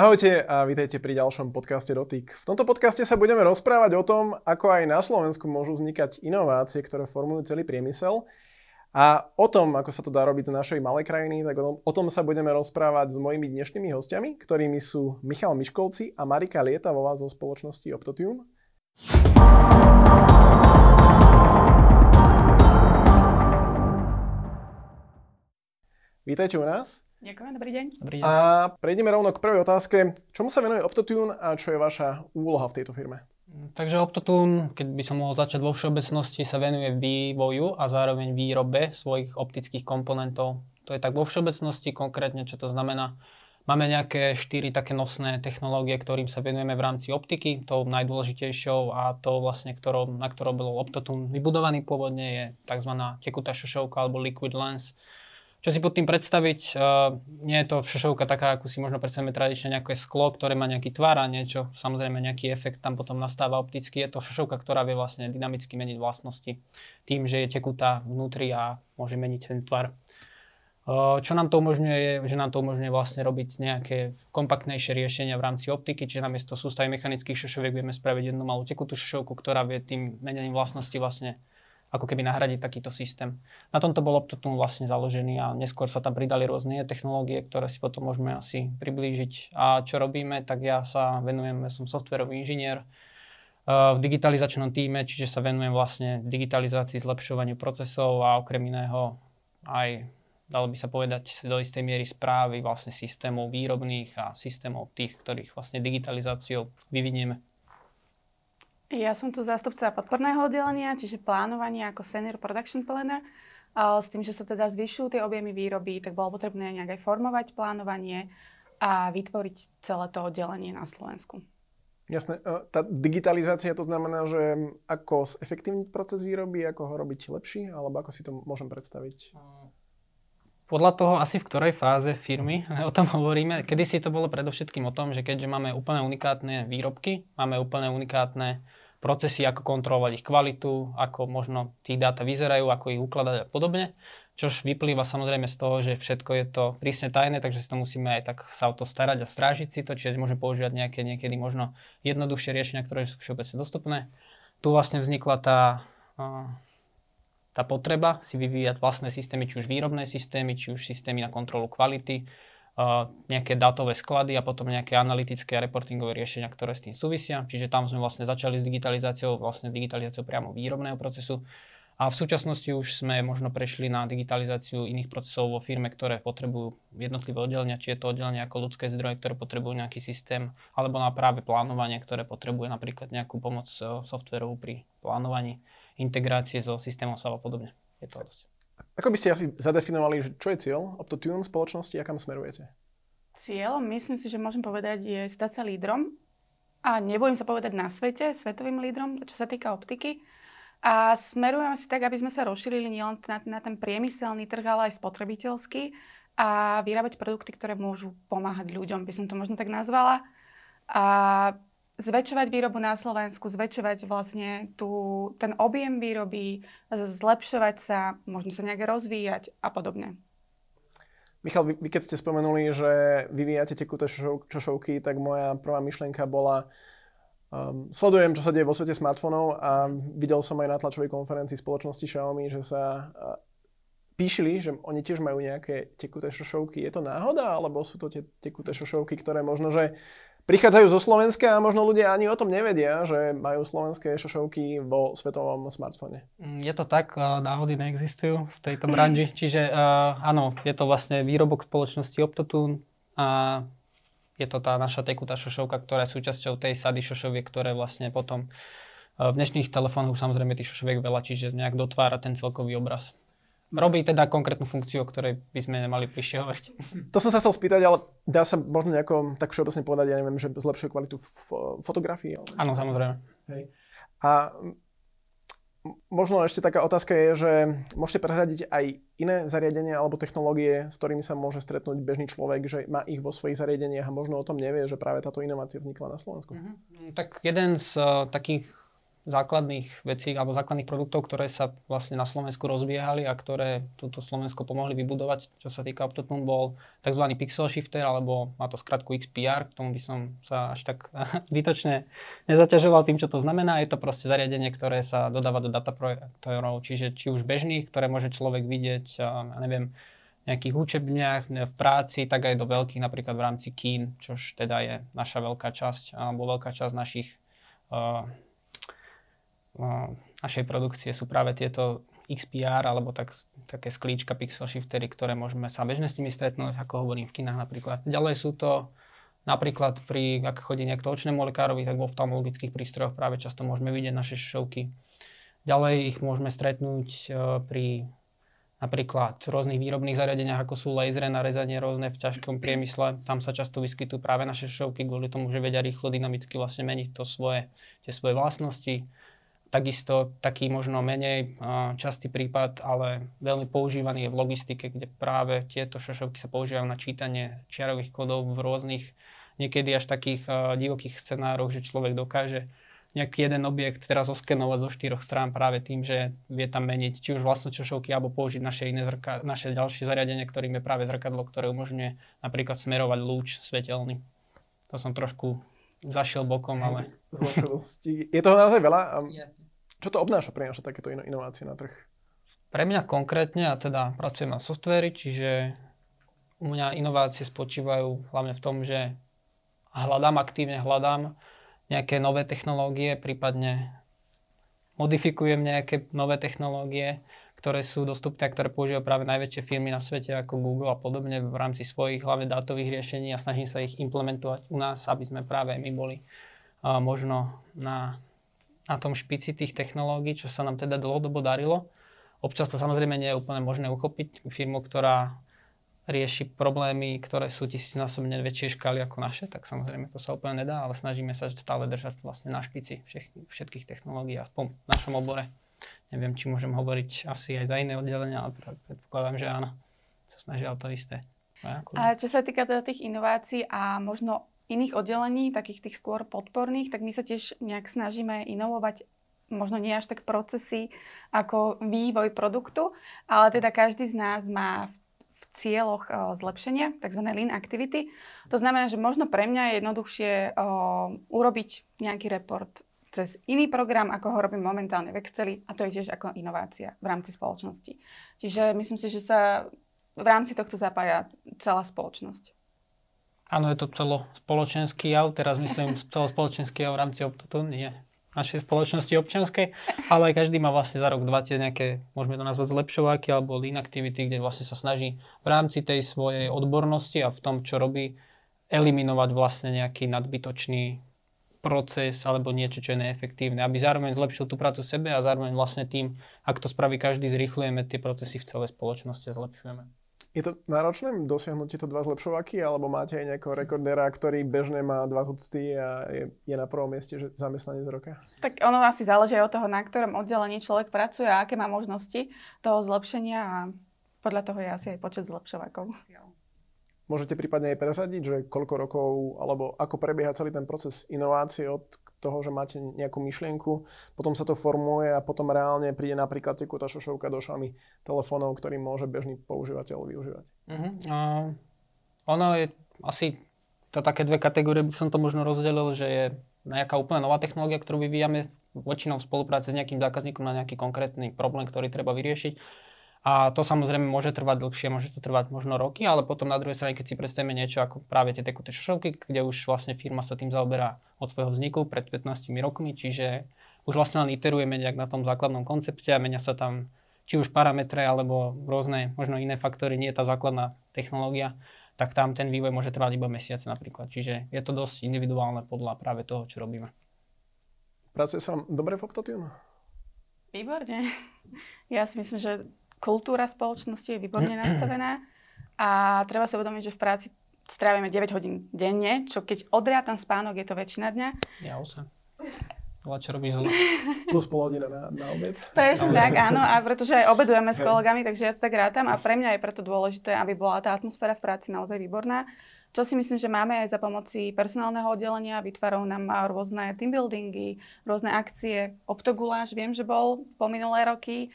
Ahojte a vítajte pri ďalšom podcaste Dotyk. V tomto podcaste sa budeme rozprávať o tom, ako aj na Slovensku môžu vznikať inovácie, ktoré formujú celý priemysel. A o tom, ako sa to dá robiť z našej malej krajiny, tak o tom, sa budeme rozprávať s mojimi dnešnými hostiami, ktorými sú Michal Miškolci a Marika Lietavová zo spoločnosti Optotune. Vítajte u nás. Ďakujem, dobrý deň. Dobrý deň. A prejdeme rovno k prvej otázke. Čomu sa venuje Optotune a čo je vaša úloha v tejto firme? Takže Optotune, keď by som mohol začať vo všeobecnosti, sa venuje vývoju a zároveň výrobe svojich optických komponentov. To je tak vo všeobecnosti konkrétne, čo to znamená. Máme nejaké štyri také nosné technológie, ktorým sa venujeme v rámci optiky. Tou najdôležitejšou a to vlastne, ktorou, na ktorou bol Optotune vybudovaný pôvodne, je tzv. tekutá šošovka alebo liquid lens čo si pod tým predstaviť? Uh, nie je to šošovka taká, ako si možno predstavíme tradične nejaké sklo, ktoré má nejaký tvar a niečo, samozrejme nejaký efekt tam potom nastáva opticky. Je to šošovka, ktorá vie vlastne dynamicky meniť vlastnosti tým, že je tekutá vnútri a môže meniť ten tvar. Uh, čo nám to umožňuje, je, že nám to umožňuje vlastne robiť nejaké kompaktnejšie riešenia v rámci optiky, čiže namiesto sústavy mechanických šošoviek vieme spraviť jednu malú tekutú šošovku, ktorá vie tým menením vlastnosti vlastne ako keby nahradiť takýto systém. Na tomto bol Optotune vlastne založený a neskôr sa tam pridali rôzne technológie, ktoré si potom môžeme asi priblížiť. A čo robíme, tak ja sa venujem, ja som softverový inžinier v digitalizačnom týme, čiže sa venujem vlastne digitalizácii, zlepšovaniu procesov a okrem iného aj dalo by sa povedať do istej miery správy vlastne systémov výrobných a systémov tých, ktorých vlastne digitalizáciou vyvinieme. Ja som tu zástupca podporného oddelenia, čiže plánovanie ako senior production planner. S tým, že sa teda zvyšujú tie objemy výroby, tak bolo potrebné nejak aj formovať plánovanie a vytvoriť celé to oddelenie na Slovensku. Jasné. Tá digitalizácia to znamená, že ako zefektívniť proces výroby, ako ho robiť lepší, alebo ako si to môžem predstaviť? Podľa toho asi v ktorej fáze firmy o tom hovoríme. Kedy si to bolo predovšetkým o tom, že keďže máme úplne unikátne výrobky, máme úplne unikátne procesy, ako kontrolovať ich kvalitu, ako možno tí dáta vyzerajú, ako ich ukladať a podobne. Čož vyplýva samozrejme z toho, že všetko je to prísne tajné, takže si to musíme aj tak sa o to starať a strážiť si to, čiže môžeme používať nejaké niekedy možno jednoduchšie riešenia, ktoré sú všeobecne dostupné. Tu vlastne vznikla tá, tá potreba si vyvíjať vlastné systémy, či už výrobné systémy, či už systémy na kontrolu kvality, nejaké dátové sklady a potom nejaké analytické a reportingové riešenia, ktoré s tým súvisia. Čiže tam sme vlastne začali s digitalizáciou, vlastne digitalizáciou priamo výrobného procesu. A v súčasnosti už sme možno prešli na digitalizáciu iných procesov vo firme, ktoré potrebujú jednotlivé oddelenia, či je to oddelenie ako ľudské zdroje, ktoré potrebujú nejaký systém, alebo na práve plánovanie, ktoré potrebuje napríklad nejakú pomoc e, softverovú pri plánovaní, integrácie so systémom sa a podobne. Je to dosť. Ako by ste asi zadefinovali, čo je cieľ Optotune spoločnosti a kam smerujete? Cieľ, myslím si, že môžem povedať, je stať sa lídrom a nebojím sa povedať na svete, svetovým lídrom, čo sa týka optiky. A smerujeme si tak, aby sme sa rozšírili nielen na, na ten priemyselný trh, ale aj spotrebiteľský a vyrábať produkty, ktoré môžu pomáhať ľuďom, by som to možno tak nazvala. A zväčšovať výrobu na Slovensku, zväčšovať vlastne tú, ten objem výroby, zlepšovať sa, možno sa nejak rozvíjať a podobne. Michal, vy, keď ste spomenuli, že vyvíjate tekuté šošovky, tak moja prvá myšlienka bola, um, sledujem, čo sa deje vo svete smartfónov a videl som aj na tlačovej konferencii spoločnosti Xiaomi, že sa uh, píšili, že oni tiež majú nejaké tekuté šošovky. Je to náhoda, alebo sú to tie tekuté šošovky, ktoré možno, že prichádzajú zo Slovenska a možno ľudia ani o tom nevedia, že majú slovenské šošovky vo svetovom smartfóne. Mm, je to tak, náhody neexistujú v tejto branži, čiže uh, áno, je to vlastne výrobok spoločnosti Optotune a je to tá naša tekutá šošovka, ktorá je súčasťou tej sady šošoviek, ktoré vlastne potom v dnešných telefónoch samozrejme tých šošoviek veľa, čiže nejak dotvára ten celkový obraz robí teda konkrétnu funkciu, o ktorej by sme nemali prišie hovoriť. To som sa chcel spýtať, ale dá sa možno nejako tak všeobecne povedať, ja neviem, že zlepšuje kvalitu f- fotografii? Áno, samozrejme. Hej. A možno ešte taká otázka je, že môžete prehľadiť aj iné zariadenia alebo technológie, s ktorými sa môže stretnúť bežný človek, že má ich vo svojich zariadeniach a možno o tom nevie, že práve táto inovácia vznikla na Slovensku. Mm-hmm. Tak jeden z uh, takých základných vecí alebo základných produktov, ktoré sa vlastne na Slovensku rozbiehali a ktoré túto Slovensko pomohli vybudovať, čo sa týka Optotune, bol tzv. pixel shifter, alebo má to skratku XPR, k tomu by som sa až tak výtočne nezaťažoval tým, čo to znamená. Je to proste zariadenie, ktoré sa dodáva do dataprojektorov, čiže či už bežných, ktoré môže človek vidieť, ja neviem, nejakých učebniach, v práci, tak aj do veľkých, napríklad v rámci kín, čož teda je naša veľká časť, alebo veľká časť našich uh, našej produkcie sú práve tieto XPR alebo tak, také sklíčka pixel shiftery, ktoré môžeme sa bežne s nimi stretnúť, ako hovorím v kinách napríklad. Ďalej sú to napríklad pri, ak chodí niekto očnému lekárovi, tak vo oftalmologických prístrojoch práve často môžeme vidieť naše šovky. Ďalej ich môžeme stretnúť e, pri napríklad rôznych výrobných zariadeniach, ako sú lasery na rezanie rôzne v ťažkom priemysle. Tam sa často vyskytujú práve naše šovky kvôli tomu, že vedia rýchlo, dynamicky vlastne meniť to svoje, tie svoje vlastnosti. Takisto taký možno menej častý prípad, ale veľmi používaný je v logistike, kde práve tieto šošovky sa používajú na čítanie čiarových kodov v rôznych, niekedy až takých divokých scenároch, že človek dokáže nejaký jeden objekt teraz oskenovať zo štyroch strán práve tým, že vie tam meniť či už vlastnú čošovky alebo použiť naše iné zrka, naše ďalšie zariadenie, ktorým je práve zrkadlo, ktoré umožňuje napríklad smerovať lúč svetelný. To som trošku zašiel bokom, ale... Je toho naozaj veľa? Čo to obnáša, prináša takéto inovácie na trh? Pre mňa konkrétne, a teda pracujem na softvéri, čiže u mňa inovácie spočívajú hlavne v tom, že hľadám, aktívne hľadám nejaké nové technológie, prípadne modifikujem nejaké nové technológie, ktoré sú dostupné a ktoré používajú práve najväčšie firmy na svete ako Google a podobne v rámci svojich hlavne dátových riešení a snažím sa ich implementovať u nás, aby sme práve my boli uh, možno na na tom špici tých technológií, čo sa nám teda dlhodobo darilo. Občas to samozrejme nie je úplne možné uchopiť. Firmu, ktorá rieši problémy, ktoré sú tisícnásobne väčšie škály ako naše, tak samozrejme to sa úplne nedá, ale snažíme sa stále držať vlastne na špici všetkých, všetkých technológií, aspoň v našom obore. Neviem, či môžem hovoriť asi aj za iné oddelenia, ale predpokladám, že áno. Sa snažia o to isté. A čo sa týka teda tých inovácií a možno iných oddelení, takých tých skôr podporných, tak my sa tiež nejak snažíme inovovať možno nie až tak procesy ako vývoj produktu, ale teda každý z nás má v, v cieľoch o, zlepšenia, tzv. lean activity. To znamená, že možno pre mňa je jednoduchšie o, urobiť nejaký report cez iný program, ako ho robím momentálne v Exceli a to je tiež ako inovácia v rámci spoločnosti. Čiže myslím si, že sa v rámci tohto zapája celá spoločnosť. Áno, je to celospoločenský jav, teraz myslím celospoločenský jav v rámci Optotu, nie našej spoločnosti občianskej, ale aj každý má vlastne za rok dva tie nejaké, môžeme to nazvať zlepšováky alebo lean activity, kde vlastne sa snaží v rámci tej svojej odbornosti a v tom, čo robí, eliminovať vlastne nejaký nadbytočný proces alebo niečo, čo je neefektívne, aby zároveň zlepšil tú prácu sebe a zároveň vlastne tým, ak to spraví každý, zrýchlujeme tie procesy v celej spoločnosti a zlepšujeme. Je to náročné dosiahnuť tieto dva zlepšovaky, alebo máte aj nejakého rekordera, ktorý bežne má dva tucty a je, je na prvom mieste že zamestnanec roka? Tak ono asi záleží od toho, na ktorom oddelení človek pracuje a aké má možnosti toho zlepšenia a podľa toho je asi aj počet zlepšovakov. Môžete prípadne aj presadiť, že koľko rokov, alebo ako prebieha celý ten proces inovácie od toho, že máte nejakú myšlienku, potom sa to formuje a potom reálne príde napríklad tekutá šošovka do šami telefónov, ktorý môže bežný používateľ využívať. Uh-huh. Uh, ono je asi to také dve kategórie, by som to možno rozdelil, že je nejaká úplne nová technológia, ktorú vyvíjame väčšinou v spolupráci s nejakým zákazníkom na nejaký konkrétny problém, ktorý treba vyriešiť a to samozrejme môže trvať dlhšie, môže to trvať možno roky, ale potom na druhej strane, keď si predstavíme niečo ako práve tie tekuté šošovky, kde už vlastne firma sa tým zaoberá od svojho vzniku pred 15 rokmi, čiže už vlastne len iterujeme nejak na tom základnom koncepte a menia sa tam či už parametre alebo rôzne možno iné faktory, nie je tá základná technológia, tak tam ten vývoj môže trvať iba mesiace napríklad. Čiže je to dosť individuálne podľa práve toho, čo robíme. Pracuje sa vám dobre v Optotune? Výborne. Ja si myslím, že kultúra spoločnosti je výborne nastavená a treba sa uvedomiť, že v práci strávime 9 hodín denne, čo keď odriatam spánok, je to väčšina dňa. Ja 8. Ale čo robíš zle? Plus pol hodina na, na obed. Presne tak, áno. A pretože aj obedujeme s kolegami, takže ja to tak rátam. A pre mňa je preto dôležité, aby bola tá atmosféra v práci naozaj výborná. čo si myslím, že máme aj za pomoci personálneho oddelenia. Vytvárajú nám rôzne team buildingy, rôzne akcie. Optoguláš viem, že bol po minulé roky.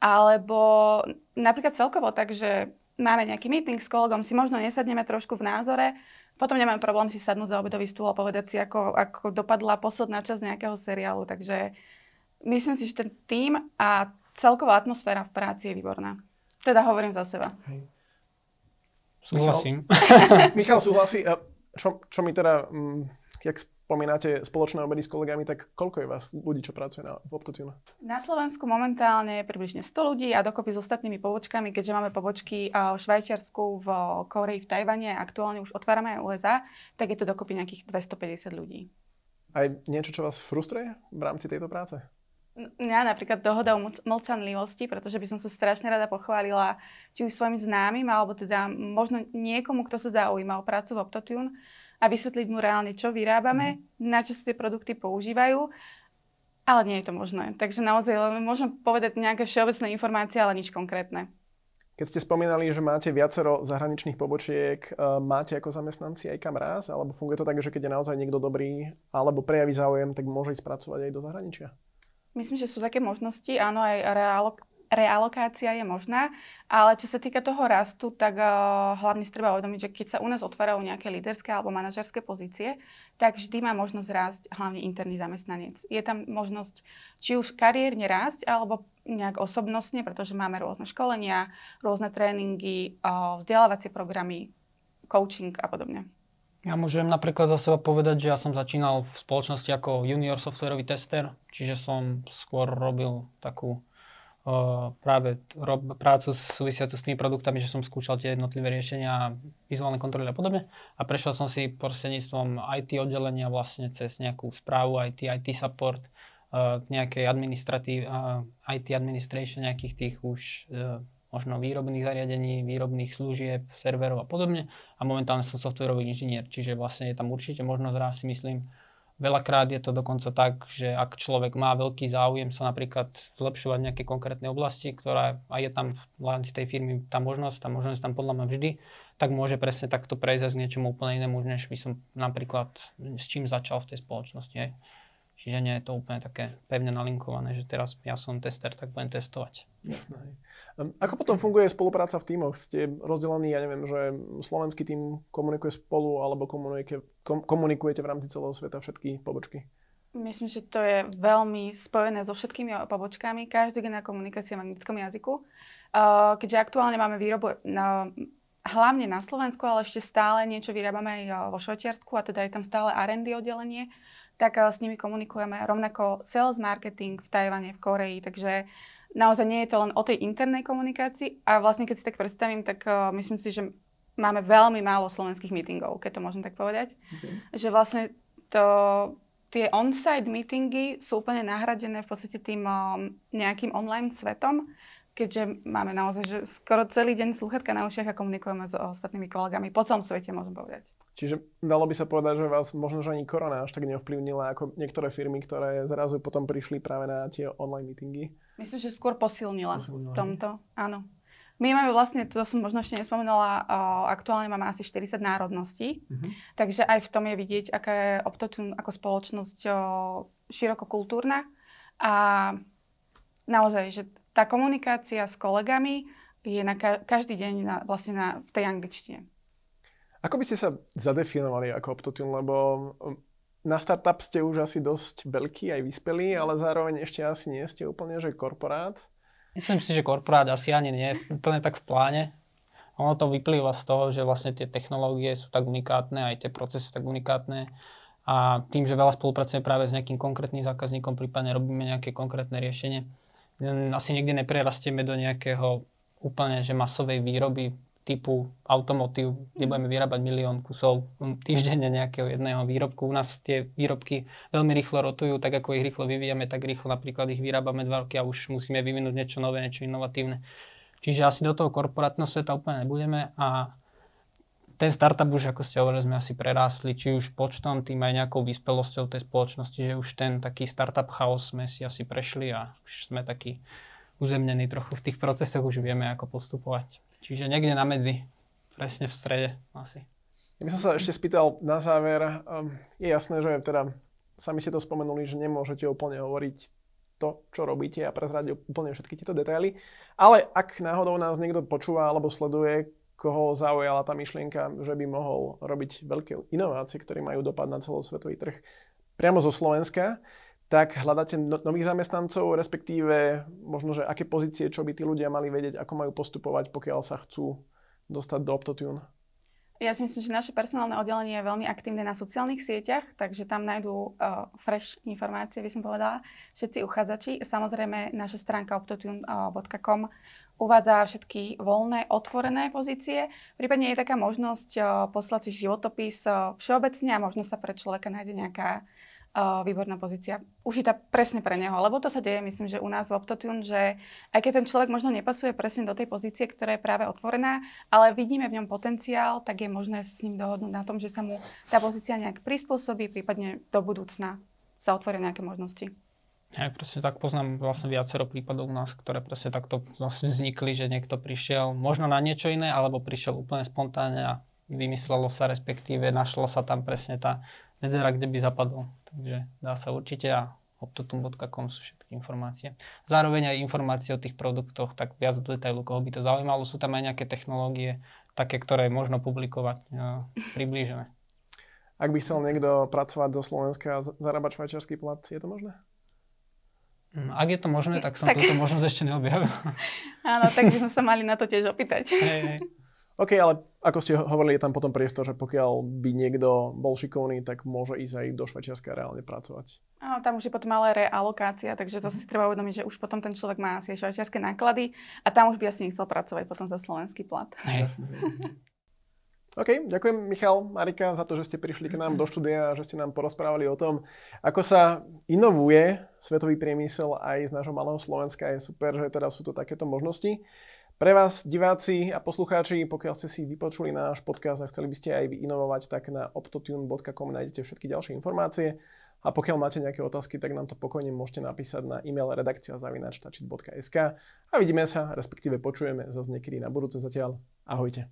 Alebo napríklad celkovo, takže máme nejaký meeting s kolegom, si možno nesadneme trošku v názore, potom nemám problém si sadnúť za obedový stôl a povedať si, ako, ako dopadla posledná časť nejakého seriálu. Takže myslím si, že ten tým a celková atmosféra v práci je výborná. Teda hovorím za seba. Hej. Súhlasím. Michal, Michal súhlasí. Čo, čo mi teda, mm, jak spomínate spoločné obedy s kolegami, tak koľko je vás ľudí, čo pracuje na, v Optotune? Na Slovensku momentálne je približne 100 ľudí a dokopy s ostatnými pobočkami, keďže máme pobočky v Švajčiarsku, v Koreji, v Tajvane, aktuálne už otvárame aj USA, tak je to dokopy nejakých 250 ľudí. Aj niečo, čo vás frustruje v rámci tejto práce? Mňa napríklad dohoda o mlčanlivosti, pretože by som sa strašne rada pochválila či už svojim známym, alebo teda možno niekomu, kto sa zaujíma o prácu v Optotune a vysvetliť mu reálne, čo vyrábame, mm. na čo sa tie produkty používajú. Ale nie je to možné. Takže naozaj len môžem povedať nejaké všeobecné informácie, ale nič konkrétne. Keď ste spomínali, že máte viacero zahraničných pobočiek, e, máte ako zamestnanci aj kam raz? Alebo funguje to tak, že keď je naozaj niekto dobrý alebo prejaví záujem, tak môže ísť pracovať aj do zahraničia? Myslím, že sú také možnosti, áno, aj realok- realokácia je možná, ale čo sa týka toho rastu, tak uh, hlavne si treba uvedomiť, že keď sa u nás otvárajú nejaké líderské alebo manažerské pozície, tak vždy má možnosť rásť hlavne interný zamestnanec. Je tam možnosť či už kariérne rásť, alebo nejak osobnostne, pretože máme rôzne školenia, rôzne tréningy, uh, vzdelávacie programy, coaching a podobne. Ja môžem napríklad za seba povedať, že ja som začínal v spoločnosti ako junior softwarový tester, čiže som skôr robil takú práve rob, prácu súvisiacu s tými produktami, že som skúšal tie jednotlivé riešenia, vizuálne kontroly a podobne. A prešiel som si prostredníctvom IT oddelenia vlastne cez nejakú správu IT, IT support, uh, nejakej administratív, uh, IT administration, nejakých tých už uh, možno výrobných zariadení, výrobných služieb, serverov a podobne. A momentálne som softwarový inžinier, čiže vlastne je tam určite možnosť raz si myslím. Veľakrát je to dokonca tak, že ak človek má veľký záujem sa napríklad zlepšovať v nejakej konkrétnej oblasti, ktorá a je tam v rámci tej firmy tá možnosť, tá možnosť tam podľa mňa vždy, tak môže presne takto prejsť k niečomu úplne inému, než by som napríklad s čím začal v tej spoločnosti. Hej. Čiže nie je to úplne také pevne nalinkované, že teraz ja som tester, tak budem testovať. Jasné. Ako potom funguje spolupráca v tímoch? Ste rozdelení, ja neviem, že slovenský tím komunikuje spolu alebo komunikujete, kom, komunikujete v rámci celého sveta všetky pobočky? Myslím, že to je veľmi spojené so všetkými pobočkami. Každý na komunikácia v anglickom jazyku. Keďže aktuálne máme výrobu na, hlavne na Slovensku, ale ešte stále niečo vyrábame aj vo Švajčiarsku a teda je tam stále R&D oddelenie tak eh, s nimi komunikujeme. Rovnako sales marketing v Tajvane, v Koreji, takže naozaj nie je to len o tej internej komunikácii a vlastne keď si tak predstavím, tak myslím si, že máme veľmi málo slovenských meetingov, keď to môžem tak povedať. Okay. Že vlastne to, tie on-site meetingy sú úplne nahradené v podstate tým um, nejakým online svetom keďže máme naozaj že skoro celý deň sluchatka na ušiach a komunikujeme s ostatnými kolegami po celom svete, môžem povedať. Čiže dalo by sa povedať, že vás možno že ani korona až tak neovplyvnila ako niektoré firmy, ktoré zrazu potom prišli práve na tie online meetingy? Myslím, že skôr posilnila, posilnila v tomto, áno. My máme vlastne, to som možno ešte nespomenula, aktuálne máme asi 40 národností, uh-huh. takže aj v tom je vidieť, aká je Optotune ako spoločnosť širokokultúrna a naozaj, že tá komunikácia s kolegami je na ka- každý deň na, vlastne na, v tej angličtine. Ako by ste sa zadefinovali ako Optotune, lebo um, na startup ste už asi dosť veľký aj vyspelý, ale zároveň ešte asi nie ste úplne, že korporát. Myslím si, že korporát asi ani nie úplne tak v pláne. Ono to vyplýva z toho, že vlastne tie technológie sú tak unikátne, aj tie procesy tak unikátne. A tým, že veľa spolupracujeme práve s nejakým konkrétnym zákazníkom, prípadne robíme nejaké konkrétne riešenie, asi nikdy neprerastieme do nejakého úplne že masovej výroby typu automotív, kde budeme vyrábať milión kusov týždenne nejakého jedného výrobku. U nás tie výrobky veľmi rýchlo rotujú, tak ako ich rýchlo vyvíjame, tak rýchlo napríklad ich vyrábame dva roky a už musíme vyvinúť niečo nové, niečo inovatívne. Čiže asi do toho korporátneho sveta úplne nebudeme a ten startup už, ako ste hovorili, sme asi prerástli, či už počtom, tým aj nejakou vyspelosťou tej spoločnosti, že už ten taký startup chaos sme si asi prešli a už sme takí uzemnení trochu v tých procesoch, už vieme, ako postupovať. Čiže niekde na medzi, presne v strede asi. Ja by som sa ešte spýtal na záver. Um, je jasné, že teda sami ste to spomenuli, že nemôžete úplne hovoriť to, čo robíte a prezradiť úplne všetky tieto detaily. Ale ak náhodou nás niekto počúva alebo sleduje, koho zaujala tá myšlienka, že by mohol robiť veľké inovácie, ktoré majú dopad na celosvetový trh priamo zo Slovenska, tak hľadáte no- nových zamestnancov, respektíve možno, že aké pozície, čo by tí ľudia mali vedieť, ako majú postupovať, pokiaľ sa chcú dostať do Optotune? Ja si myslím, že naše personálne oddelenie je veľmi aktívne na sociálnych sieťach, takže tam nájdú uh, fresh informácie, by som povedala, všetci uchádzači. Samozrejme, naša stránka optotune.com uvádza všetky voľné, otvorené pozície. Prípadne je taká možnosť uh, poslať si životopis uh, všeobecne a možno sa pre človeka nájde nejaká výborná pozícia, užitá presne pre neho. Lebo to sa deje, myslím, že u nás v Optotune, že aj keď ten človek možno nepasuje presne do tej pozície, ktorá je práve otvorená, ale vidíme v ňom potenciál, tak je možné s ním dohodnúť na tom, že sa mu tá pozícia nejak prispôsobí, prípadne do budúcna sa otvoria nejaké možnosti. Ja presne tak poznám vlastne viacero prípadov u nás, ktoré presne takto vlastne vznikli, že niekto prišiel možno na niečo iné, alebo prišiel úplne spontánne a vymyslelo sa, respektíve našla sa tam presne tá medzera, kde by zapadol. Takže dá sa určite a optotum.com sú všetky informácie. Zároveň aj informácie o tých produktoch, tak viac do detailu, koho by to zaujímalo. Sú tam aj nejaké technológie, také, ktoré možno publikovať priblížené. Ak by chcel niekto pracovať zo Slovenska a zarábať švajčiarsky plat, je to možné? Hm, ak je to možné, tak som tak... túto možnosť ešte neobjavil. Áno, tak by sme sa mali na to tiež opýtať. Hej, hej. OK, ale ako ste hovorili, je tam potom priestor, že pokiaľ by niekto bol šikovný, tak môže ísť aj do Švajčiarska reálne pracovať. Áno, tam už je potom ale realokácia, takže zase si treba uvedomiť, že už potom ten človek má asi švajčiarske náklady a tam už by asi nechcel pracovať potom za slovenský plat. Jasne. OK, ďakujem Michal, Marika za to, že ste prišli k nám do štúdia a že ste nám porozprávali o tom, ako sa inovuje svetový priemysel aj z nášho malého Slovenska. Je super, že teda sú to takéto možnosti. Pre vás, diváci a poslucháči, pokiaľ ste si vypočuli náš podcast a chceli by ste aj inovovať, tak na optotune.com nájdete všetky ďalšie informácie. A pokiaľ máte nejaké otázky, tak nám to pokojne môžete napísať na e-mail redakcia zavinačtačit.sk a vidíme sa, respektíve počujeme zase niekedy na budúce zatiaľ. Ahojte.